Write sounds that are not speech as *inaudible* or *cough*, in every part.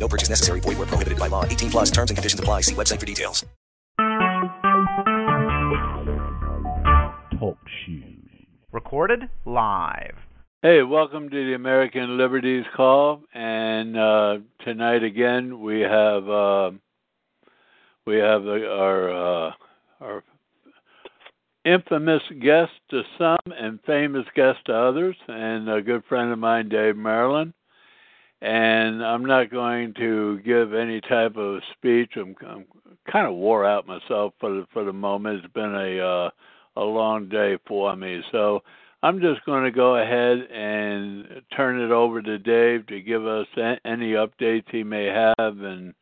No purchase necessary. Void where prohibited by law. 18 plus terms and conditions apply. See website for details. Talk shoes. Recorded live. Hey, welcome to the American Liberties Call, and uh, tonight again we have uh, we have our uh, our infamous guest to some and famous guest to others, and a good friend of mine, Dave Maryland. And I'm not going to give any type of speech. I'm, I'm kind of wore out myself for the, for the moment. It's been a uh, a long day for me, so I'm just going to go ahead and turn it over to Dave to give us any updates he may have and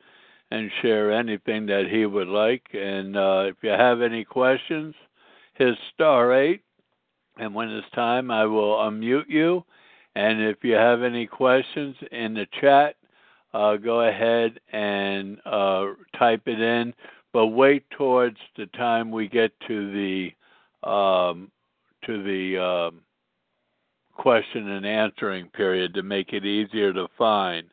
and share anything that he would like. And uh, if you have any questions, his star eight, and when it's time, I will unmute you. And if you have any questions in the chat, uh, go ahead and uh, type it in. But wait towards the time we get to the um, to the um, question and answering period to make it easier to find.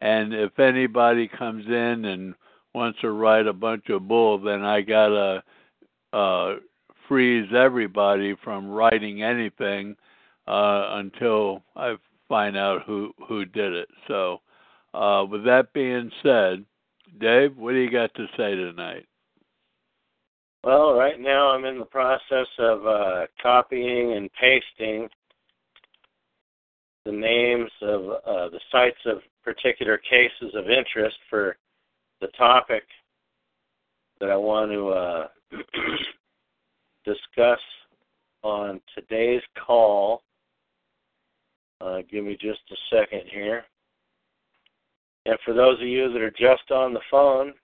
And if anybody comes in and wants to write a bunch of bull, then I gotta uh, freeze everybody from writing anything uh, until I find out who who did it. So, uh, with that being said, Dave, what do you got to say tonight? Well, right now I'm in the process of uh, copying and pasting the names of uh, the sites of particular cases of interest for the topic that I want to uh, *clears throat* discuss on today's call. Uh, give me just a second here. And for those of you that are just on the phone,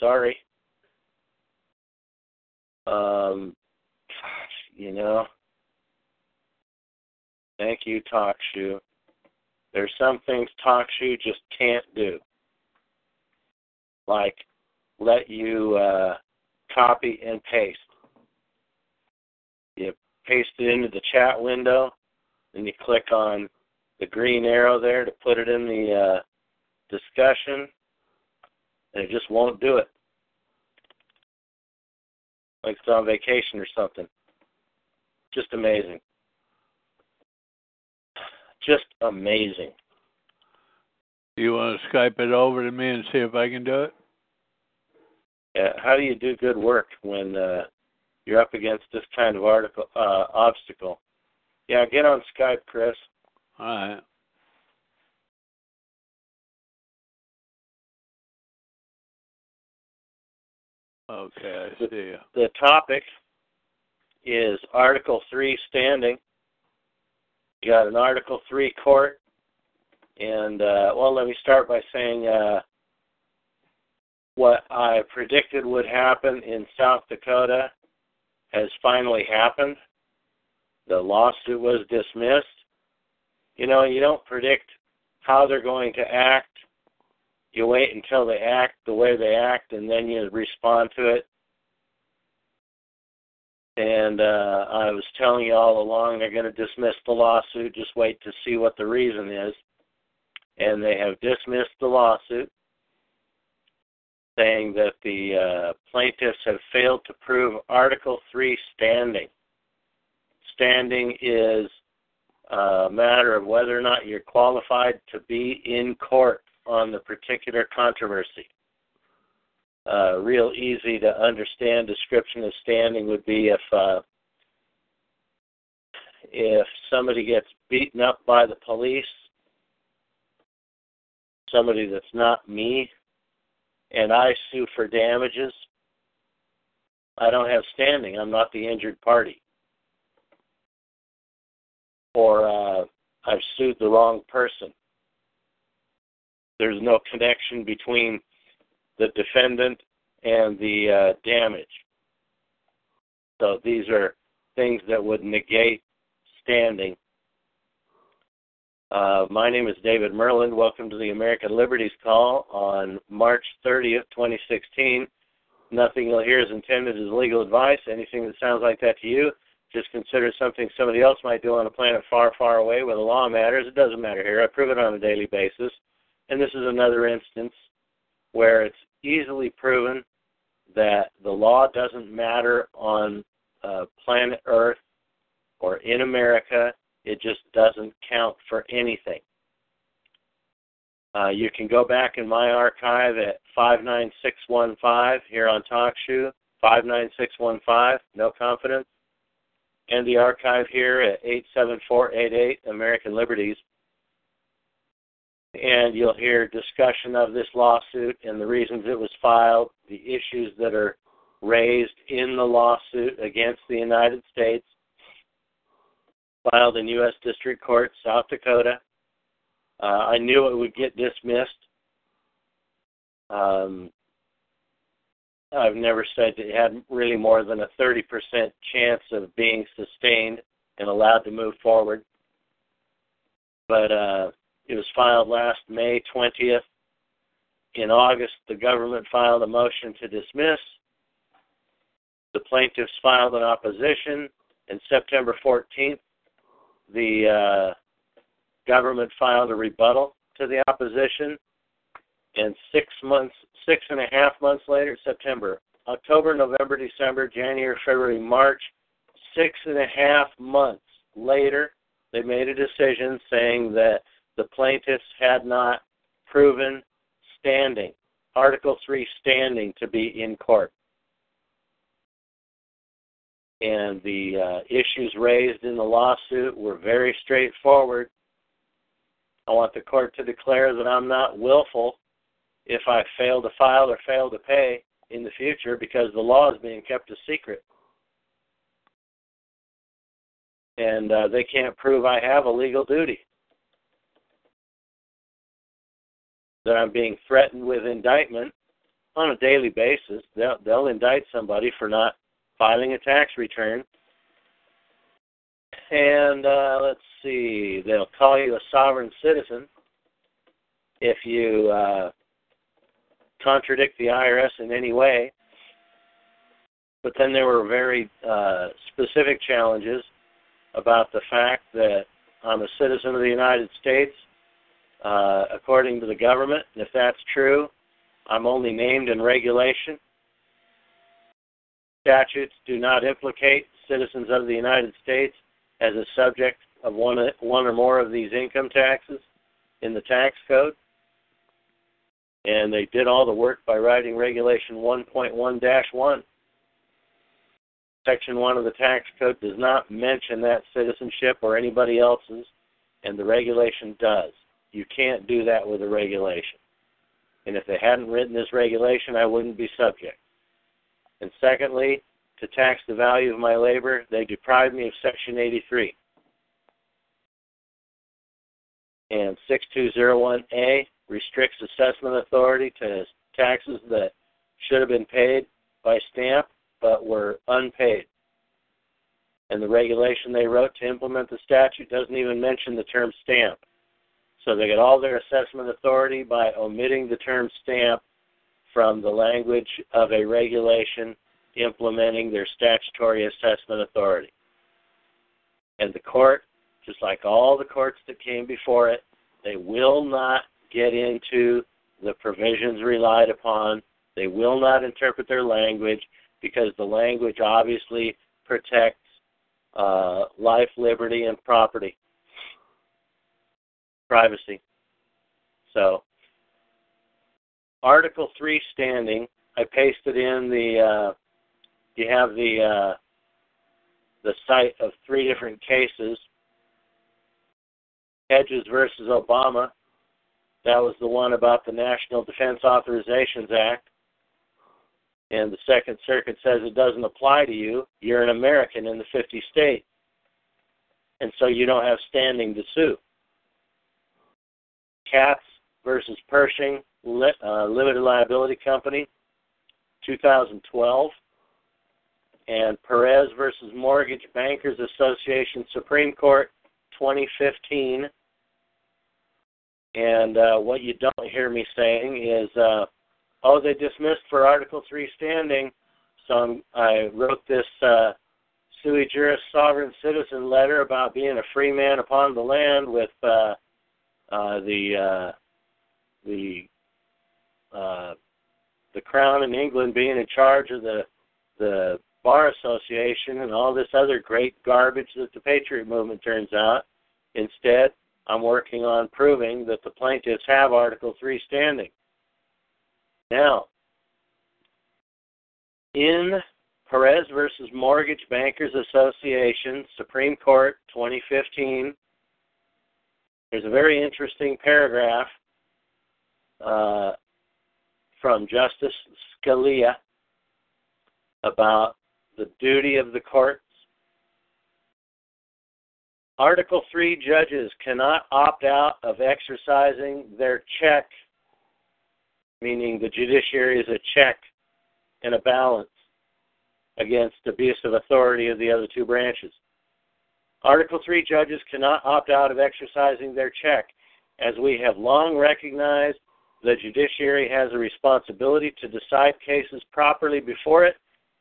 sorry. Um, you know, thank you, TalkShoe. There's some things TalkShoe just can't do, like let you uh, copy and paste. You paste it into the chat window, and you click on the green arrow there to put it in the uh, discussion, and it just won't do it like it's on vacation or something. Just amazing. Just amazing. You want to Skype it over to me and see if I can do it? Yeah. How do you do good work when uh, you're up against this kind of article uh, obstacle? Yeah, get on Skype, Chris. All right. Okay, I see you. The topic is Article 3 standing. You got an Article 3 court. And, uh, well, let me start by saying uh, what I predicted would happen in South Dakota has finally happened. The lawsuit was dismissed. You know, you don't predict how they're going to act you wait until they act the way they act and then you respond to it. And uh, I was telling you all along they're going to dismiss the lawsuit. Just wait to see what the reason is. And they have dismissed the lawsuit, saying that the uh, plaintiffs have failed to prove Article 3 standing. Standing is a matter of whether or not you're qualified to be in court on the particular controversy. Uh, real easy to understand description of standing would be if uh, if somebody gets beaten up by the police, somebody that's not me, and I sue for damages, I don't have standing. I'm not the injured party. Or uh, I've sued the wrong person. There's no connection between the defendant and the uh, damage. So these are things that would negate standing. Uh, my name is David Merlin. Welcome to the American Liberties Call on March 30th, 2016. Nothing you'll hear is intended as legal advice. Anything that sounds like that to you, just consider something somebody else might do on a planet far, far away where the law matters. It doesn't matter here. I prove it on a daily basis. And this is another instance where it's easily proven that the law doesn't matter on uh, planet Earth or in America. It just doesn't count for anything. Uh, you can go back in my archive at 59615 here on TalkShoe, 59615, no confidence, and the archive here at 87488, American Liberties. And you'll hear discussion of this lawsuit and the reasons it was filed, the issues that are raised in the lawsuit against the United States, filed in U.S. District Court, South Dakota. Uh, I knew it would get dismissed. Um, I've never said it had really more than a 30% chance of being sustained and allowed to move forward. But uh, it was filed last May 20th. In August, the government filed a motion to dismiss. The plaintiffs filed an opposition. And September 14th, the uh, government filed a rebuttal to the opposition. And six months, six and a half months later, September, October, November, December, January, February, March, six and a half months later, they made a decision saying that the plaintiffs had not proven standing, Article 3 standing to be in court. And the uh, issues raised in the lawsuit were very straightforward. I want the court to declare that I'm not willful if I fail to file or fail to pay in the future because the law is being kept a secret. And uh, they can't prove I have a legal duty. That I'm being threatened with indictment on a daily basis. They'll, they'll indict somebody for not filing a tax return. And uh, let's see, they'll call you a sovereign citizen if you uh, contradict the IRS in any way. But then there were very uh, specific challenges about the fact that I'm a citizen of the United States, uh, according to the government. And if that's true, I'm only named in regulation. Statutes do not implicate citizens of the United States as a subject of one, one or more of these income taxes in the tax code and they did all the work by writing Regulation 1.1-1. Section 1 of the tax code does not mention that citizenship or anybody else's, and the regulation does. You can't do that with a regulation. And if they hadn't written this regulation, I wouldn't be subject. And secondly, to tax the value of my labor, they deprived me of Section 83. And 6201A restricts assessment authority to taxes that should have been paid by stamp but were unpaid. And the regulation they wrote to implement the statute doesn't even mention the term stamp. So they get all their assessment authority by omitting the term stamp from the language of a regulation implementing their statutory assessment authority. And the court, just like all the courts that came before it, they will not get into the provisions relied upon. They will not interpret their language because the language obviously protects uh, life, liberty, and property, privacy. So, Article 3 standing, I pasted in the, uh, you have the, uh, the site of three different cases Hedges versus Obama, that was the one about the National Defense Authorizations Act. And the Second Circuit says it doesn't apply to you. You're an American in the 50 states. And so you don't have standing to sue. Katz versus Pershing uh, Limited Liability Company. 2012, and Perez versus Mortgage Bankers Association Supreme Court 2015. And uh, what you don't hear me saying is, uh, oh, they dismissed for Article 3 standing. So I'm, i wrote this uh, sui juris sovereign citizen letter about being a free man upon the land with uh, uh, the uh, the uh, the crown in England being in charge of the the bar association and all this other great garbage that the patriot movement turns out. Instead, I'm working on proving that the plaintiffs have Article 3 standing. Now, in Perez versus Mortgage Bankers Association, Supreme Court, 2015. There's a very interesting paragraph uh, from Justice Scalia about the duty of the courts. Article 3 judges cannot opt out of exercising their check, meaning the judiciary is a check and a balance against abuse of authority of the other two branches. Article 3 judges cannot opt out of exercising their check. As we have long recognized, the judiciary has a responsibility to decide cases properly before it,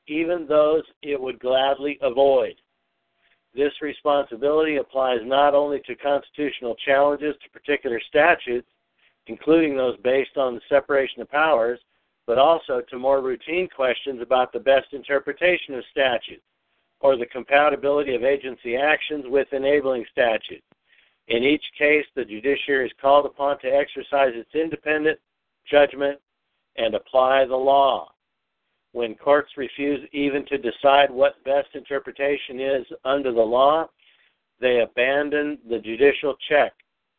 even those it would gladly avoid. This responsibility applies not only to constitutional challenges to particular statutes, including those based on the separation of powers, but also to more routine questions about the best interpretation of statutes or the compatibility of agency actions with enabling statutes. In each case, the judiciary is called upon to exercise its independent judgment and apply the law. When courts refuse even to decide what best interpretation is under the law, they abandon the judicial check.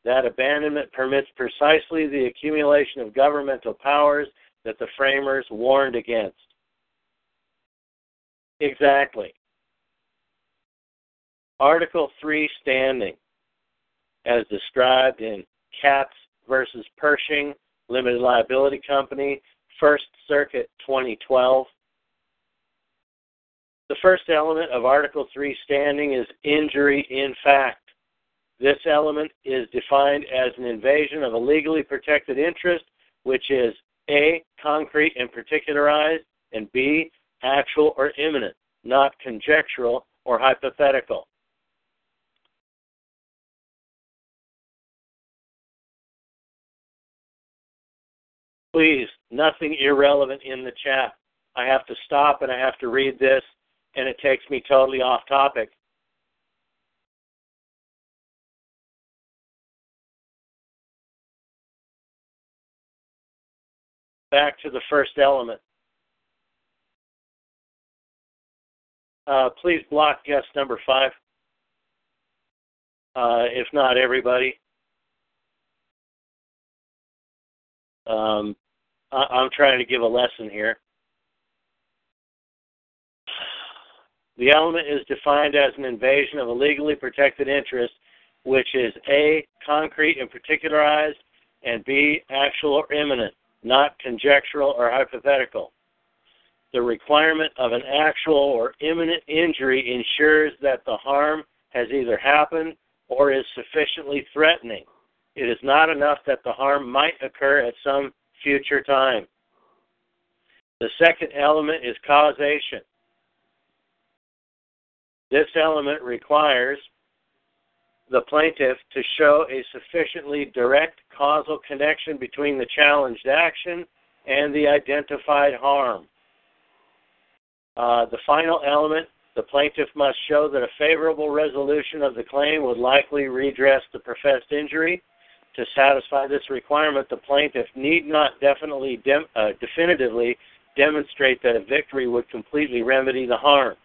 That abandonment permits precisely the accumulation of governmental powers that the framers warned against. Exactly. Article 3 standing, as described in Katz versus Pershing Limited Liability Company, First Circuit 2012. The first element of Article 3 standing is injury in fact. This element is defined as an invasion of a legally protected interest, which is a, concrete and particularized, and B, actual or imminent, not conjectural or hypothetical. Please, nothing irrelevant in the chat. I have to stop and I have to read this, and it takes me totally off topic. back to the first element. Uh, please block guest number five. Uh, if not everybody. Um, I- am trying to give a lesson here. The element is defined as an invasion of a legally protected interest, which is A, concrete and particularized, and B, actual or imminent not conjectural or hypothetical. The requirement of an actual or imminent injury ensures that the harm has either happened or is sufficiently threatening. It is not enough that the harm might occur at some future time. The second element is causation. This element requires the plaintiff to show a sufficiently direct causal connection between the challenged action and the identified harm. Uh, the final element, the plaintiff must show that a favorable resolution of the claim would likely redress the professed injury. To satisfy this requirement, the plaintiff need not definitely dem- uh, definitively demonstrate that a victory would completely remedy the harm.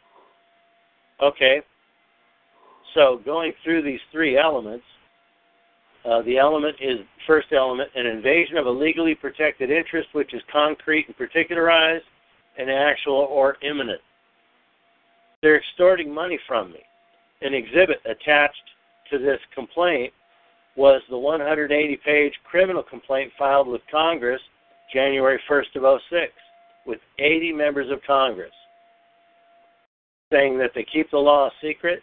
Okay, so going through these three elements, uh, the element is first element an invasion of a legally protected interest, which is concrete and particularized, and actual or imminent. They're extorting money from me. An exhibit attached to this complaint was the 180 page criminal complaint filed with Congress January 1st of 06, with 80 members of Congress saying that they keep the law secret.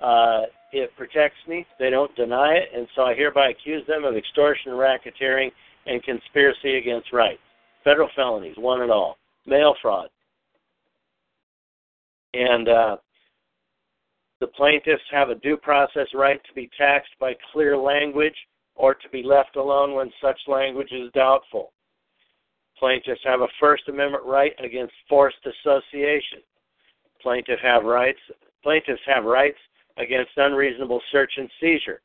Uh, it protects me. They don't deny it, and so I hereby accuse them of extortion, racketeering, and conspiracy against rights. Federal felonies, one and all. Mail fraud. And uh, the plaintiffs have a due process right to be taxed by clear language or to be left alone when such language is doubtful. Plaintiffs have a First Amendment right against forced association. Plaintiffs have rights. Plaintiffs have rights against unreasonable search and seizure.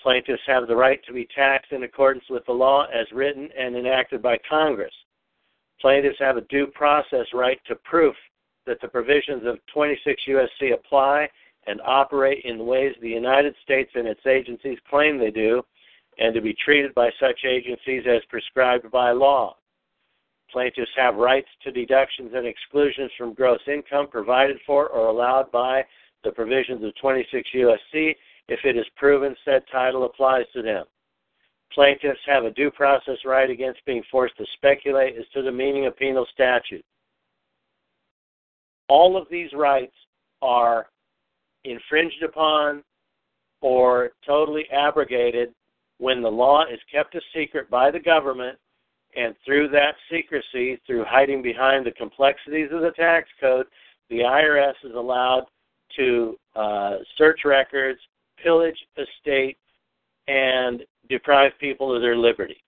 Plaintiffs have the right to be taxed in accordance with the law as written and enacted by Congress. Plaintiffs have a due process right to proof that the provisions of 26 USC apply and operate in the ways the United States and its agencies claim they do, and to be treated by such agencies as prescribed by law. Plaintiffs have rights to deductions and exclusions from gross income provided for or allowed by the provisions of 26 USC if it is proven said title applies to them. Plaintiffs have a due process right against being forced to speculate as to the meaning of penal statute. All of these rights are infringed upon or totally abrogated when the law is kept a secret by the government and through that secrecy, through hiding behind the complexities of the tax code, the IRS is allowed to uh, search records, pillage estate, and deprive people of their liberty.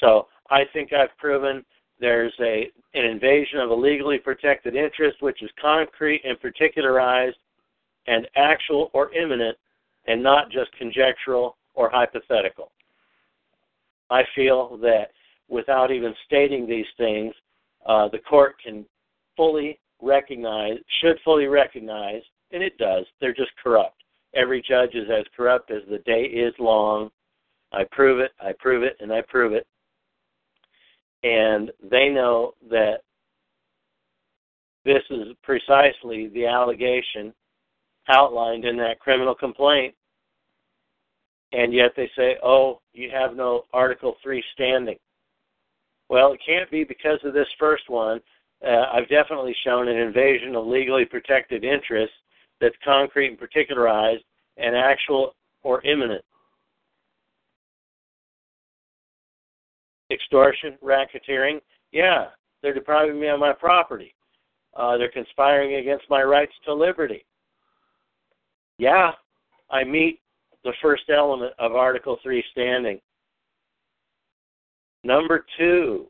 So I think I've proven there's a an invasion of a legally protected interest which is concrete and particularized and actual or imminent and not just conjectural or hypothetical. I feel that without even stating these things, uh, the court can fully recognize, should fully recognize, and it does, they're just corrupt. Every judge is as corrupt as the day is long. I prove it, I prove it, and I prove it. And they know that this is precisely the allegation outlined in that criminal complaint. And yet they say, oh, you have no Article 3 standing. Well, it can't be because of this first one. Uh, I've definitely shown an invasion of legally protected interests that's concrete and particularized and actual or imminent. Extortion, racketeering, yeah, they're depriving me of my property. Uh, they're conspiring against my rights to liberty. Yeah, I meet the first element of Article 3 standing. Number two,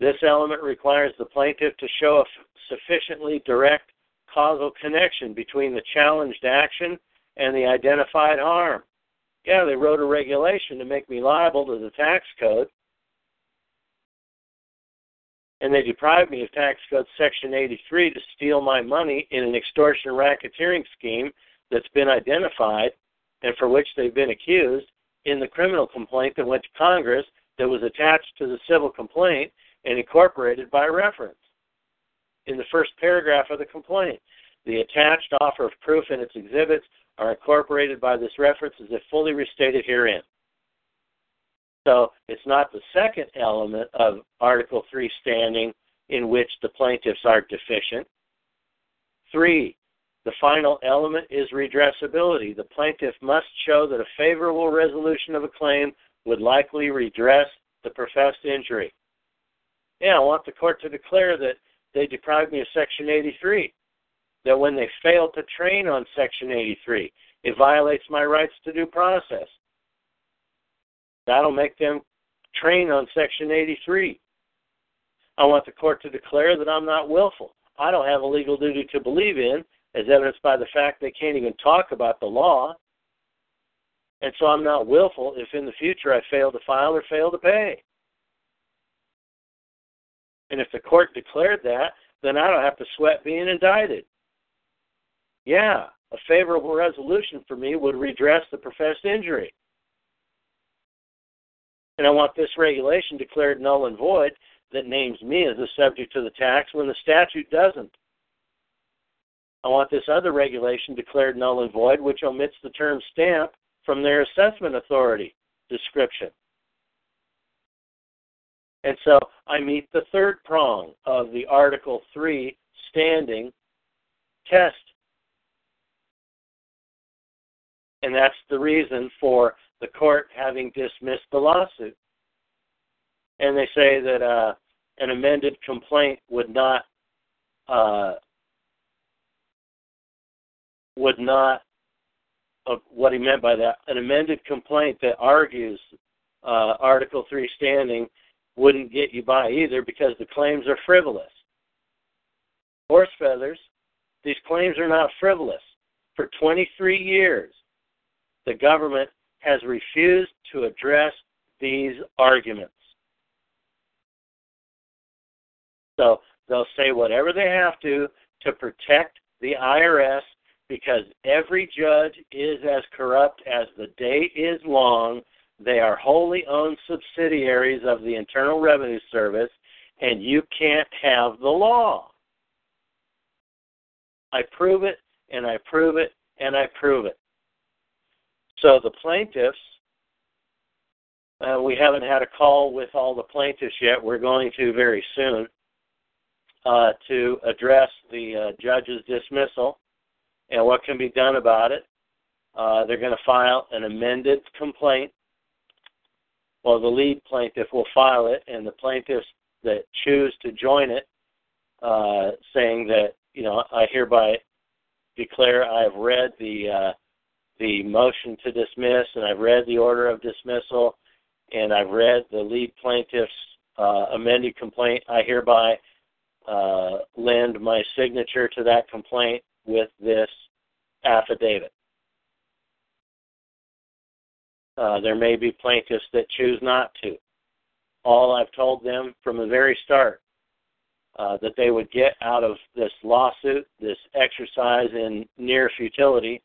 this element requires the plaintiff to show a sufficiently direct causal connection between the challenged action and the identified harm. Yeah, they wrote a regulation to make me liable to the tax code. And they deprived me of tax code section 83 to steal my money in an extortion racketeering scheme that's been identified and for which they've been accused in the criminal complaint that went to Congress that was attached to the civil complaint and incorporated by reference in the first paragraph of the complaint. The attached offer of proof and its exhibits are incorporated by this reference as if fully restated herein. So it's not the second element of Article 3 standing in which the plaintiffs are deficient. Three, the final element is redressability. The plaintiff must show that a favorable resolution of a claim would likely redress the professed injury. Yeah, I want the court to declare that they deprived me of Section 83, that when they fail to train on Section 83, it violates my rights to due process. That'll make them train on Section 83. I want the court to declare that I'm not willful. I don't have a legal duty to believe in, as evidenced by the fact they can't even talk about the law. And so I'm not willful if in the future I fail to file or fail to pay. And if the court declared that, then I don't have to sweat being indicted. Yeah, a favorable resolution for me would redress the professed injury. And I want this regulation declared null and void that names me as the subject to the tax when the statute doesn't. I want this other regulation declared null and void, which omits the term stamp from their assessment authority description. And so I meet the third prong of the Article 3 standing test. And that's the reason for the court having dismissed the lawsuit. And they say that uh, an amended complaint would not uh, would not uh, what he meant by that an amended complaint that argues uh, Article Three standing wouldn't get you by either because the claims are frivolous. Horse feathers, these claims are not frivolous. For 23 years, the government has refused to address these arguments. So they'll say whatever they have to to protect the IRS because every judge is as corrupt as the day is long. They are wholly owned subsidiaries of the Internal Revenue Service, and you can't have the law. I prove it, and I prove it, and I prove it. So the plaintiffs, uh, we haven't had a call with all the plaintiffs yet. We're going to very soon uh, to address the uh, judge's dismissal and what can be done about it. Uh, they're going to file an amended complaint. Well, the lead plaintiff will file it, and the plaintiffs that choose to join it, uh, saying that you know I hereby declare I have read the uh, the motion to dismiss, and I've read the order of dismissal, and I've read the lead plaintiff's uh, amended complaint. I hereby uh, lend my signature to that complaint with this affidavit. Uh, there may be plaintiffs that choose not to. All I've told them from the very start uh, that they would get out of this lawsuit, this exercise in near futility,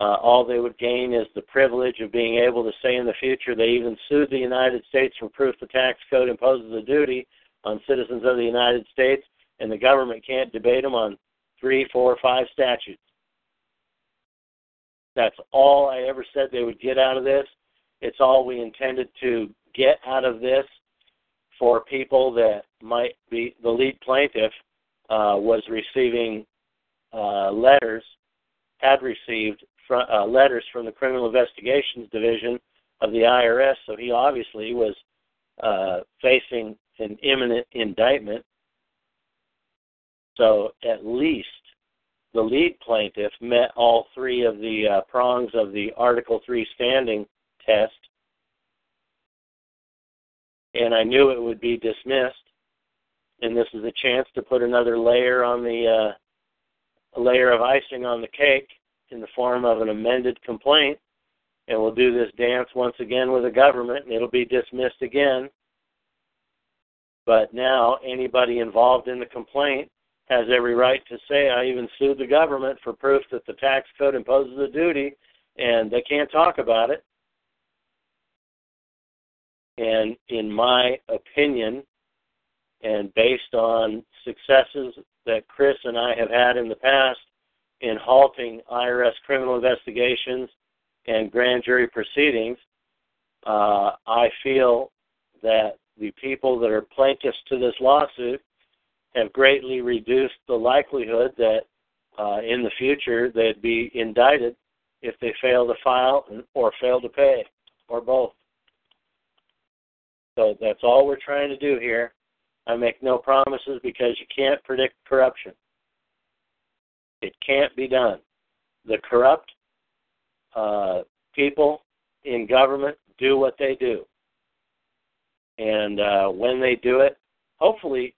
uh, all they would gain is the privilege of being able to say in the future they even sued the United States for proof the tax code imposes a duty on citizens of the United States, and the government can't debate them on three, four, five statutes. That's all I ever said they would get out of this. It's all we intended to get out of this for people that might be the lead plaintiff uh, was receiving uh, letters, had received uh, letters from the Criminal Investigations Division of the IRS, so he obviously was uh, facing an imminent indictment. So at least the lead plaintiff met all three of the uh, prongs of the Article 3 standing test. And I knew it would be dismissed. And this is a chance to put another layer on the uh, layer of icing on the cake in the form of an amended complaint. And we'll do this dance once again with the government, and it'll be dismissed again. But now anybody involved in the complaint has every right to say, I even sued the government for proof that the tax code imposes a duty, and they can't talk about it. And in my opinion, and based on successes that Chris and I have had in the past in halting IRS criminal investigations and grand jury proceedings, uh, I feel that the people that are plaintiffs to this lawsuit have greatly reduced the likelihood that uh, in the future they'd be indicted if they fail to file or fail to pay, or both. So that's all we're trying to do here. I make no promises because you can't predict corruption. It can't be done. The corrupt uh, people in government do what they do. And uh, when they do it, hopefully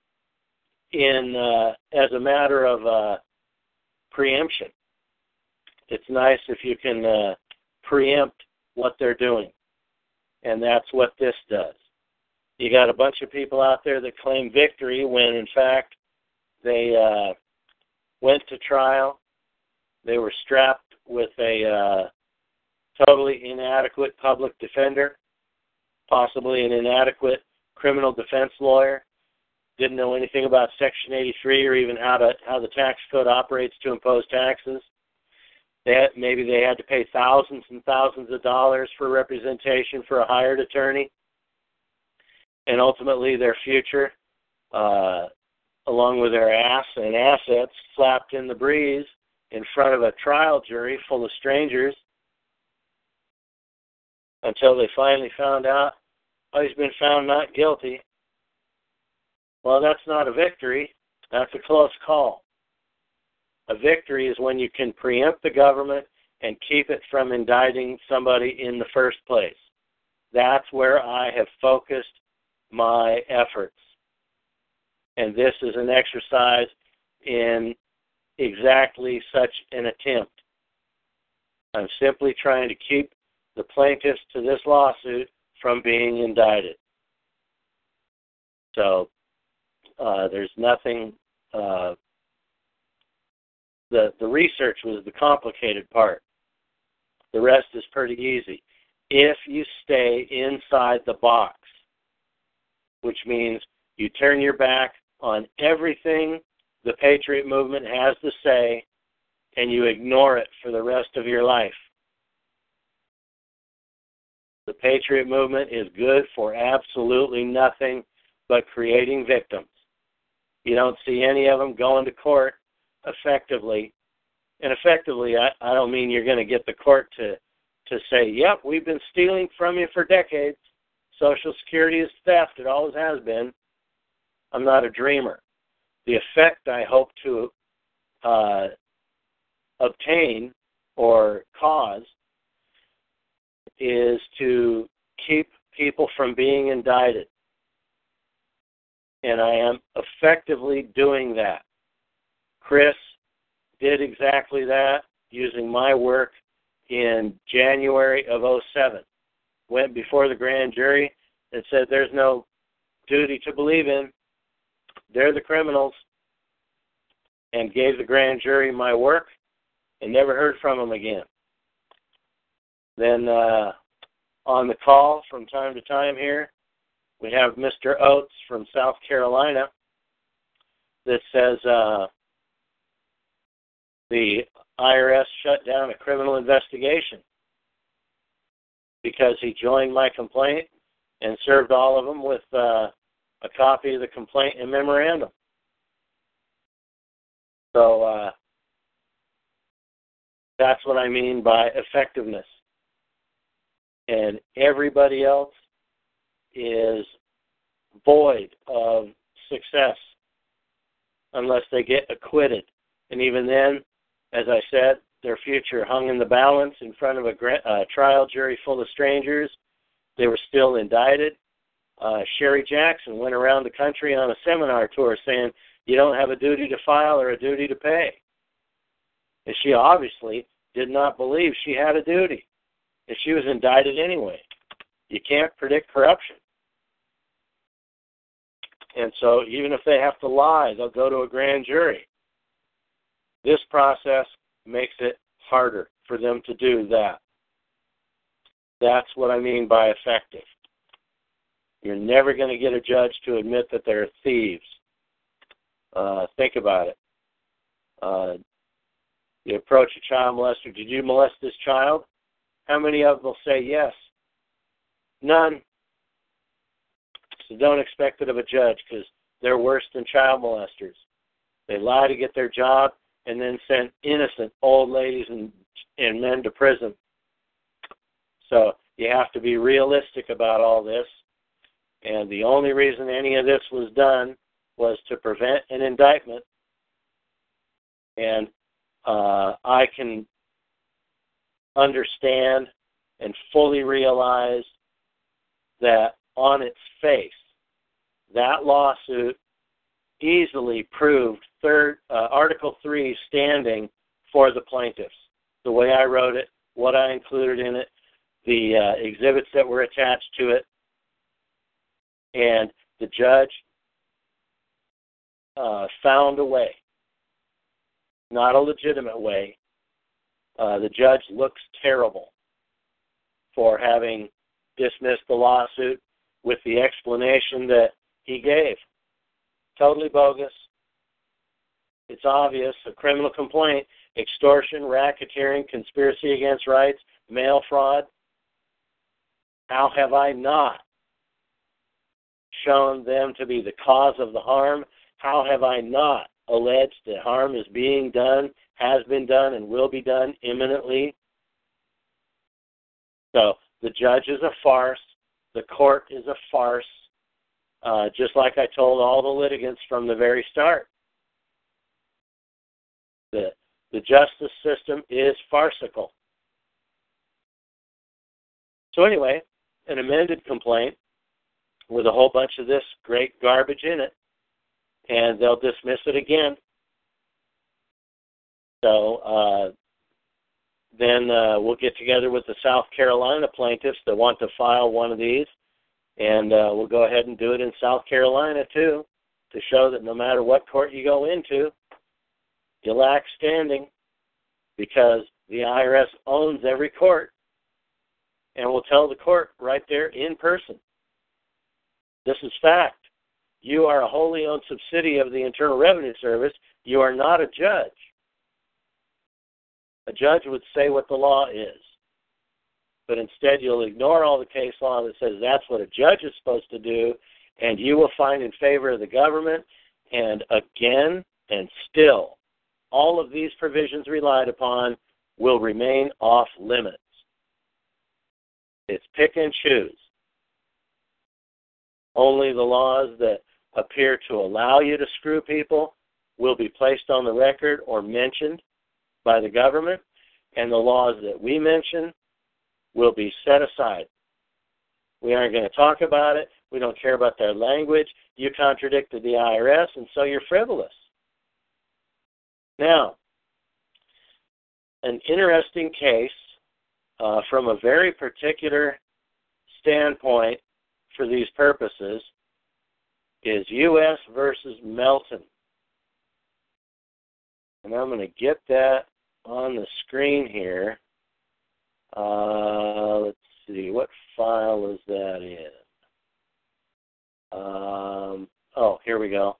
in uh, as a matter of uh, preemption. It's nice if you can uh, preempt what they're doing, and that's what this does. You got a bunch of people out there that claim victory when, in fact, they uh, went to trial. They were strapped with a uh, totally inadequate public defender, possibly an inadequate criminal defense lawyer, didn't know anything about Section 83 or even how to how the tax code operates to impose taxes. They had, maybe they had to pay thousands and thousands of dollars for representation for a hired attorney. and ultimately their future, uh, along with their ass and assets, flapped in the breeze in front of a trial jury full of strangers until they finally found out, oh, he's been found not guilty. Well, that's not a victory. That's a close call. A victory is when you can preempt the government and keep it from indicting somebody in the first place. That's where I have focused my efforts. And this is an exercise in exactly such an attempt. I'm simply trying to keep the plaintiffs to this lawsuit from being indicted. So uh, there's nothing. Uh, the the research was the complicated part. The rest is pretty easy. If you stay inside the box, which means you turn your back on everything the Patriot movement has to say and you ignore it for the rest of your life. The Patriot movement is good for absolutely nothing but creating victims. You don't see any of them going to court effectively. And effectively, I, I don't mean you're going to get the court to, to say, yep, we've been stealing from you for decades. Social Security is theft. It always has been. I'm not a dreamer. The effect I hope to uh, obtain or cause is to keep people from being indicted. And I am effectively doing that. Chris did exactly that using my work in January of 07. Went before the grand jury and said there's no duty to believe in. They're the criminals. And gave the grand jury my work and never heard from them again. Then uh, on the call from time to time here, we have Mr. Oates from South Carolina that says uh, the IRS shut down a criminal investigation because he joined my complaint and served all of them with uh, a copy of the complaint and memorandum. So uh, that's what I mean by effectiveness. And everybody else is void of success unless they get acquitted. And even then, as I said, their future hung in the balance in front of a uh, trial jury full of strangers. They were still indicted. Uh, Sherry Jackson went around the country on a seminar tour saying, You don't have a duty to file or a duty to pay. And she obviously did not believe she had a duty. And she was indicted anyway. You can't predict corruption. And so even if they have to lie, they'll go to a grand jury. This process makes it harder for them to do that. That's what I mean by effective. You're never going to get a judge to admit that they're thieves. Uh, think about it. Uh, you approach a child molester. Did you molest this child? How many of them will say yes? None. So don't expect it of a judge because they're worse than child molesters. They lie to get their job and then send innocent old ladies and, and men to prison. So you have to be realistic about all this. And the only reason any of this was done was to prevent an indictment. And uh, I can understand and fully realize that on its face, that lawsuit easily proved third uh, Article Three standing for the plaintiffs. The way I wrote it, what I included in it, the uh, exhibits that were attached to it, and the judge uh, found a way, not a legitimate way. Uh, the judge looks terrible for having dismissed the lawsuit with the explanation that he gave. Totally bogus. It's obvious a criminal complaint, extortion, racketeering, conspiracy against rights, mail fraud. How have I not shown them to be the cause of the harm? How have I not alleged that harm is being done, has been done, and will be done imminently? So the judge is a farce. The court is a farce. Uh, just like I told all the litigants from the very start. The, the justice system is farcical. So, anyway, an amended complaint with a whole bunch of this great garbage in it, and they'll dismiss it again. So, uh, then uh, we'll get together with the South Carolina plaintiffs that want to file one of these, and uh, we'll go ahead and do it in South Carolina too, to show that no matter what court you go into, you lack standing because the IRS owns every court and will tell the court right there in person. This is fact. You are a wholly owned subsidiary of the Internal Revenue Service. You are not a judge. A judge would say what the law is. But instead, you'll ignore all the case law that says that's what a judge is supposed to do, and you will find in favor of the government. And again and still, all of these provisions relied upon will remain off limits. It's pick and choose. Only the laws that appear to allow you to screw people will be placed on the record or mentioned by the government, and the laws that we mention will be set aside. We aren't going to talk about it. We don't care about their language. You contradicted the IRS, and so you're frivolous. Now, an interesting case uh, from a very particular standpoint for these purposes is U.S. versus Melton. And I'm going to get that on the screen here. Uh, let's see, what file is that in? Um, oh, here we go.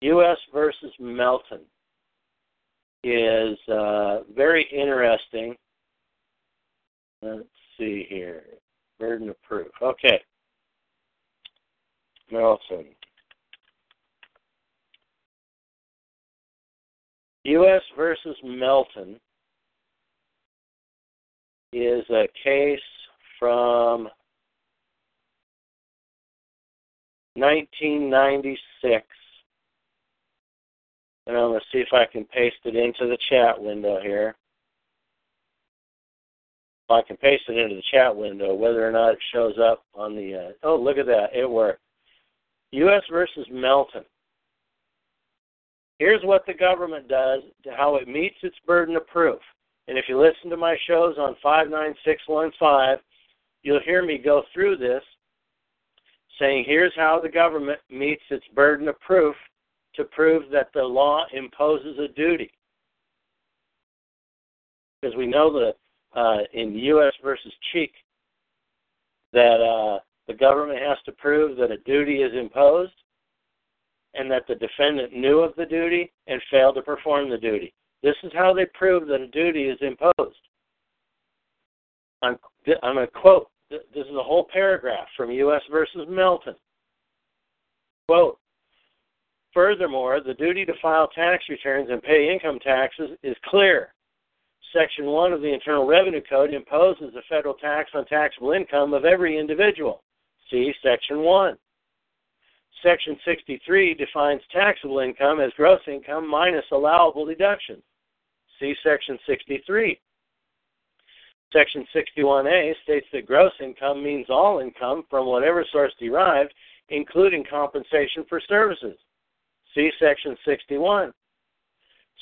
U.S. versus Melton is uh, very interesting. Let's see here. Burden of proof. Okay. Melton. U.S. versus Melton is a case from 1996. And I'm going to see if I can paste it into the chat window here. I can paste it into the chat window, whether or not it shows up on the. Uh, oh, look at that. It worked. U.S. versus Melton. Here's what the government does to how it meets its burden of proof. And if you listen to my shows on 59615, you'll hear me go through this saying here's how the government meets its burden of proof to prove that the law imposes a duty. Because we know that uh, in U.S. versus Cheek that uh, the government has to prove that a duty is imposed and that the defendant knew of the duty and failed to perform the duty. This is how they prove that a duty is imposed. I'm, I'm going to quote. This is a whole paragraph from U.S. versus Melton. Quote, Furthermore, the duty to file tax returns and pay income taxes is clear. Section 1 of the Internal Revenue Code imposes a federal tax on taxable income of every individual. See Section 1. Section 63 defines taxable income as gross income minus allowable deductions. See Section 63. Section 61A states that gross income means all income from whatever source derived, including compensation for services. See Section 61.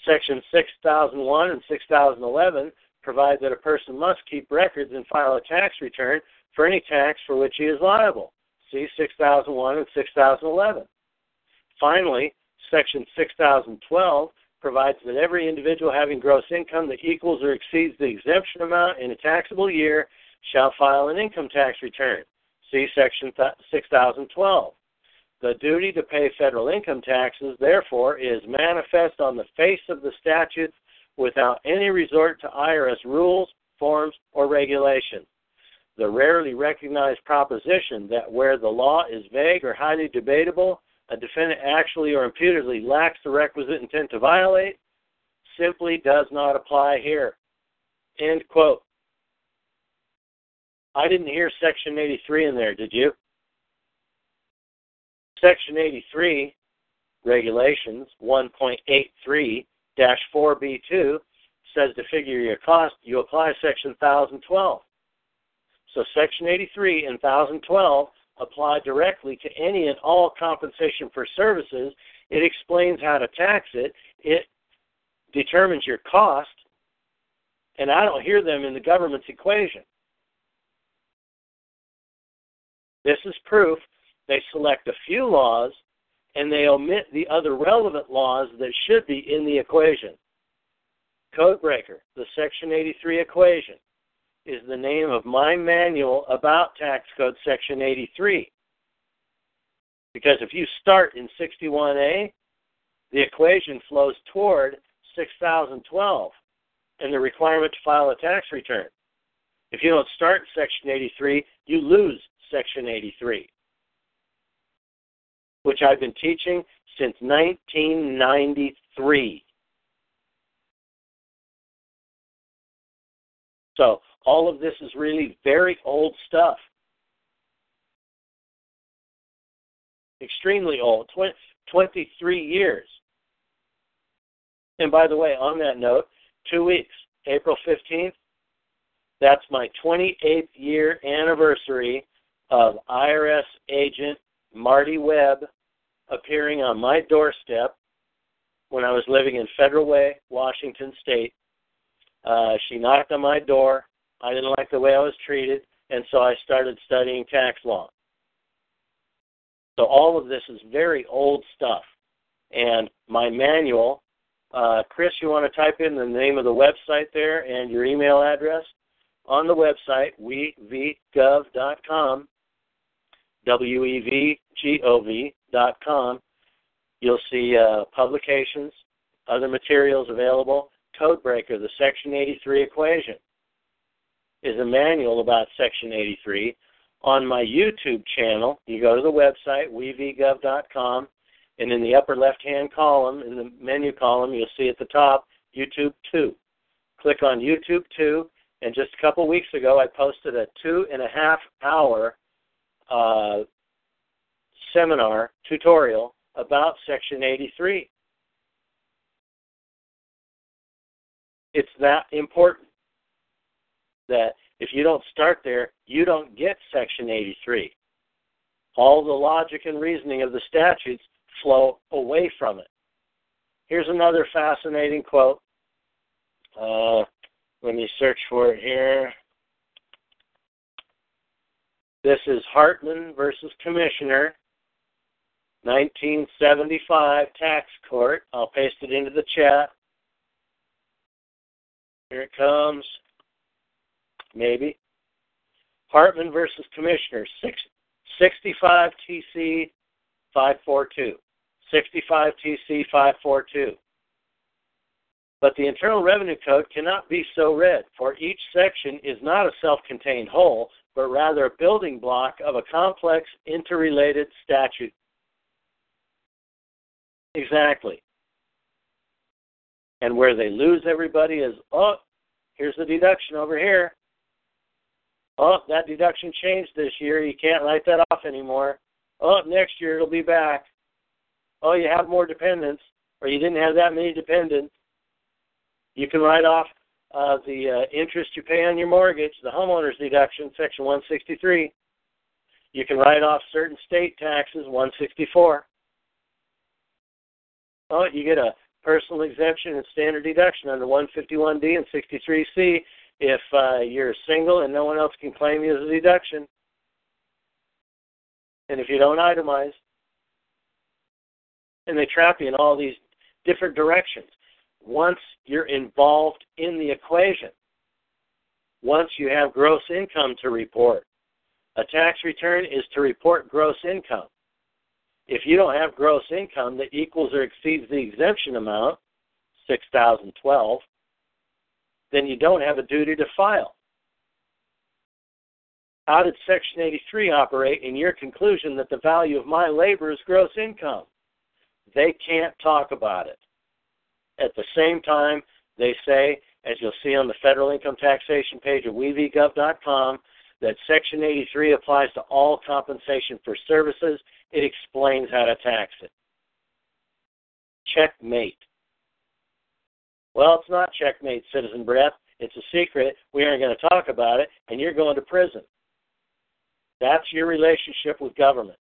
Section 6001 and 6011 provide that a person must keep records and file a tax return for any tax for which he is liable. See 6001 and 6011. Finally, Section 6012 provides that every individual having gross income that equals or exceeds the exemption amount in a taxable year shall file an income tax return. See Section 6012. The duty to pay federal income taxes, therefore, is manifest on the face of the statutes without any resort to IRS rules, forms, or regulations. the rarely recognized proposition that where the law is vague or highly debatable, a defendant actually or imputedly lacks the requisite intent to violate simply does not apply here. End quote. I didn't hear Section 83 in there, did you? Section 83 regulations 1.83 4B2 says to figure your cost, you apply Section 1012. So Section 83 and 1012 apply directly to any and all compensation for services. It explains how to tax it. It determines your cost. And I don't hear them in the government's equation. This is proof they select a few laws and they omit the other relevant laws that should be in the equation. Codebreaker, the Section 83 equation, is the name of my manual about Tax Code Section 83. Because if you start in 61A, the equation flows toward 6012 and the requirement to file a tax return. If you don't start Section 83, you lose Section 83, which I've been teaching since 1993. So all of this is really very old stuff. Extremely old, 20, 23 years. And by the way, on that note, two weeks, April 15th, that's my 28th year anniversary of IRS agent Marty Webb appearing on my doorstep when I was living in Federal Way, Washington State. Uh, she knocked on my door. I didn't like the way I was treated, and so I started studying tax law. So all of this is very old stuff. And my manual, uh, Chris, you want to type in the name of the website there and your email address? On the website, wevgov.com, W-E-V-G-O-V dot com, you'll see uh, publications, other materials available. Codebreaker, the Section 83 equation is a manual about Section 83. On my YouTube channel, you go to the website, wevgov.com, and in the upper left hand column, in the menu column, you'll see at the top YouTube 2. Click on YouTube 2, and just a couple weeks ago, I posted a two and a half hour uh, seminar tutorial about Section 83. It's that important that if you don't start there, you don't get Section 83. All the logic and reasoning of the statutes flow away from it. Here's another fascinating quote. Uh, let me search for it here. This is Hartman versus Commissioner, 1975 Tax Court. I'll paste it into the chat. Here it comes maybe. Hartman versus Commissioner, 65 TC 542. 65 TC 542. But the Internal Revenue Code cannot be so read, for each section is not a self contained whole, but rather a building block of a complex, interrelated statute. Exactly. And where they lose everybody is, oh, here's the deduction over here oh, that deduction changed this year. You can't write that off anymore. Oh, next year it'll be back. Oh, you have more dependents, or you didn't have that many dependents. You can write off uh, the uh, interest you pay on your mortgage, the homeowner's deduction, Section 163. You can write off certain state taxes, 164. Oh, you get a personal exemption and standard deduction under 151D and 63C if uh, you're single and no one else can claim you as a deduction. And if you don't itemize, and they trap you in all these different directions. Once you're involved in the equation, once you have gross income to report, a tax return is to report gross income. If you don't have gross income that equals or exceeds the exemption amount, 6012, then you don't have a duty to file. How did Section 83 operate in your conclusion that the value of my labor is gross income? They can't talk about it. At the same time, they say, as you'll see on the federal income taxation page of wevgov.com, that Section 83 applies to all compensation for services. It explains how to tax it. Checkmate. Well, it's not checkmate, Citizen Breath. It's a secret. We aren't going to talk about it, and you're going to prison. That's your relationship with government.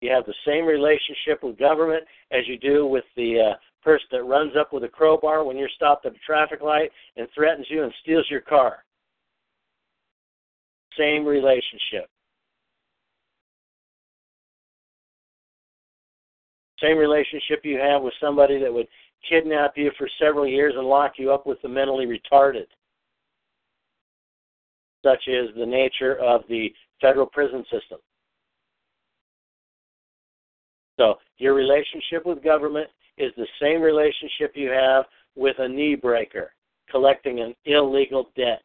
You have the same relationship with government as you do with the uh, person that runs up with a crowbar when you're stopped at a traffic light and threatens you and steals your car. Same relationship. Same relationship you have with somebody that would kidnap you for several years and lock you up with the mentally retarded. Such is the nature of the federal prison system. So, your relationship with government is the same relationship you have with a knee breaker collecting an illegal debt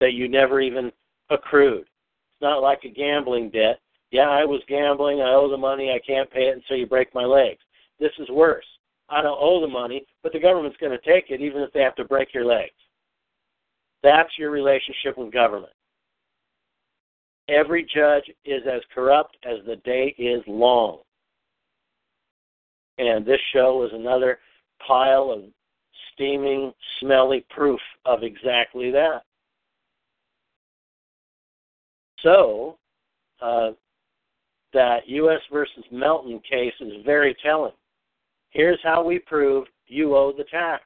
that you never even accrued. It's not like a gambling debt. Yeah, I was gambling, I owe the money, I can't pay it, and so you break my legs. This is worse. I don't owe the money, but the government's going to take it even if they have to break your legs. That's your relationship with government. Every judge is as corrupt as the day is long. And this show is another pile of steaming, smelly proof of exactly that. So, uh, that U.S. versus Melton case is very telling. Here's how we prove you owe the tax.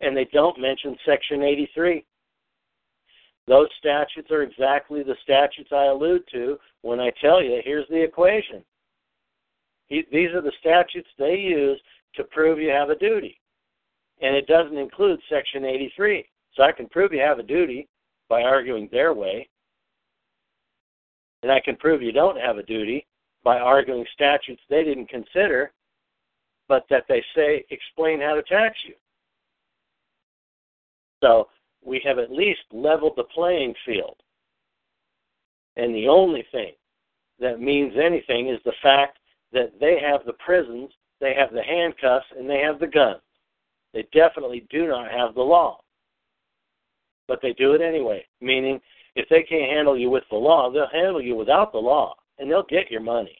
And they don't mention Section 83. Those statutes are exactly the statutes I allude to when I tell you here's the equation. These are the statutes they use to prove you have a duty. And it doesn't include Section 83. So I can prove you have a duty by arguing their way. And I can prove you don't have a duty by arguing statutes they didn't consider but that they say explain how to tax you. So we have at least leveled the playing field. And the only thing that means anything is the fact that they have the prisons, they have the handcuffs, and they have the guns. They definitely do not have the law. But they do it anyway, meaning if they can't handle you with the law, they'll handle you without the law, and they'll get your money.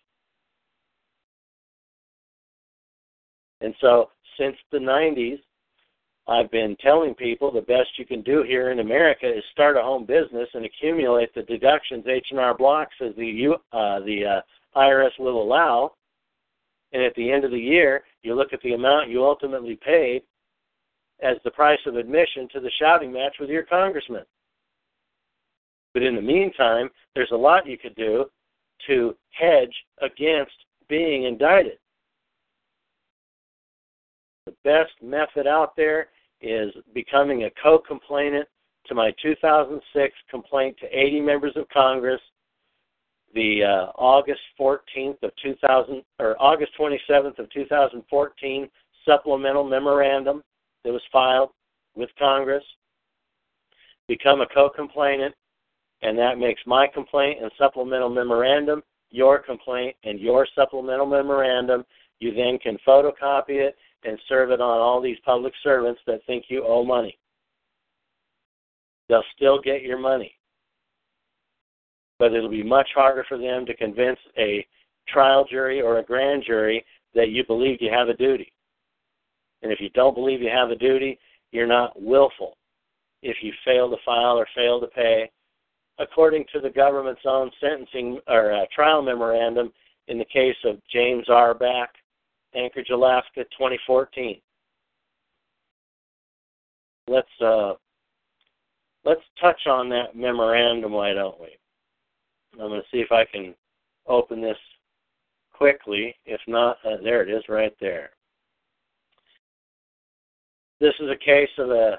And so since the 90s, I've been telling people the best you can do here in America is start a home business and accumulate the deductions H&R blocks as the uh, the uh, IRS will allow. And at the end of the year, you look at the amount you ultimately paid as the price of admission to the shouting match with your congressman. But in the meantime, there's a lot you could do to hedge against being indicted. The best method out there is becoming a co-complainant to my 2006 complaint to 80 members of Congress, the uh, August 14th of 2000 or August 27th of 2014 supplemental memorandum that was filed with Congress. Become a co-complainant, and that makes my complaint and supplemental memorandum your complaint and your supplemental memorandum. You then can photocopy it and serve it on all these public servants that think you owe money. They'll still get your money. But it'll be much harder for them to convince a trial jury or a grand jury that you believe you have a duty. And if you don't believe you have a duty, you're not willful if you fail to file or fail to pay. According to the government's own sentencing or uh, trial memorandum in the case of James R. Back Anchorage, Alaska, 2014. Let's uh, let's touch on that memorandum, why don't we? I'm going to see if I can open this quickly. If not, uh, there it is, right there. This is a case of a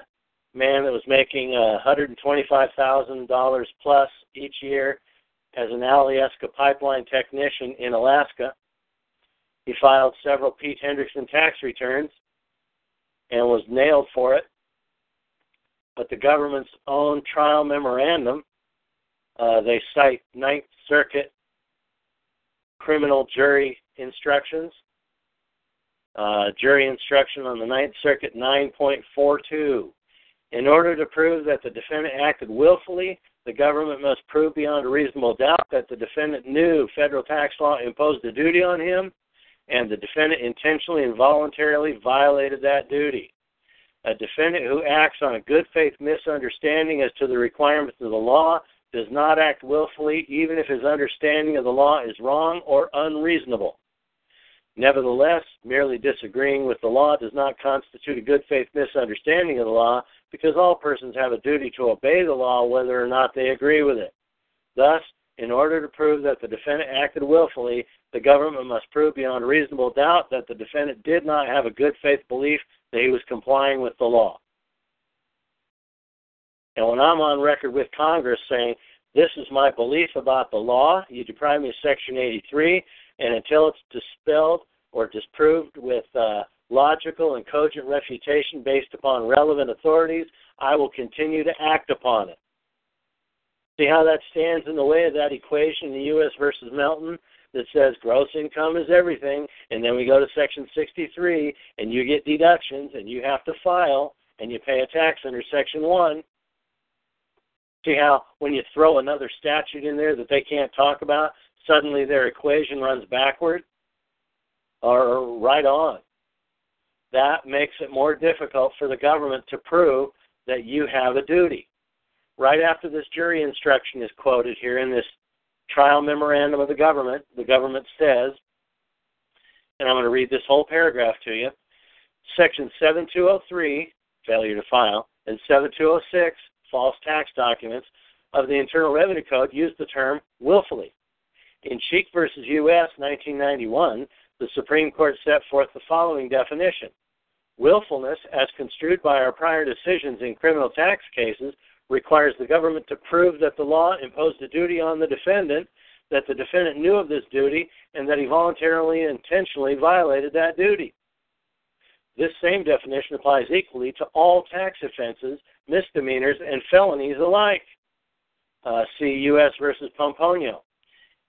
man that was making uh, $125,000 plus each year as an Alyeska pipeline technician in Alaska. He filed several Pete Hendrickson tax returns and was nailed for it. but the government's own trial memorandum, uh, they cite Ninth Circuit criminal jury instructions. Uh, jury instruction on the Ninth Circuit 9.42. In order to prove that the defendant acted willfully, the government must prove beyond a reasonable doubt that the defendant knew federal tax law imposed a duty on him and the defendant intentionally and voluntarily violated that duty. A defendant who acts on a good faith misunderstanding as to the requirements of the law does not act willfully, even if his understanding of the law is wrong or unreasonable. Nevertheless, merely disagreeing with the law does not constitute a good faith misunderstanding of the law because all persons have a duty to obey the law whether or not they agree with it. Thus, in order to prove that the defendant acted willfully, the government must prove beyond reasonable doubt that the defendant did not have a good faith belief that he was complying with the law. And when I'm on record with Congress saying, this is my belief about the law, you deprive me of Section 83, and until it's dispelled or disproved with uh, logical and cogent refutation based upon relevant authorities, I will continue to act upon it. See how that stands in the way of that equation in the U.S. versus Melton that says gross income is everything, and then we go to Section 63, and you get deductions, and you have to file, and you pay a tax under Section 1. See how when you throw another statute in there that they can't talk about, suddenly their equation runs backward? Or right on. That makes it more difficult for the government to prove that you have a duty. Right after this jury instruction is quoted here in this trial memorandum of the government, the government says, and I'm going to read this whole paragraph to you. Section 7203, failure to file, and 7206, false tax documents, of the Internal Revenue Code use the term willfully. In Cheek versus U.S. 1991, the Supreme Court set forth the following definition Willfulness, as construed by our prior decisions in criminal tax cases, requires the government to prove that the law imposed a duty on the defendant, that the defendant knew of this duty, and that he voluntarily and intentionally violated that duty. This same definition applies equally to all tax offenses, misdemeanors, and felonies alike. Uh, see U.S. versus Pomponio.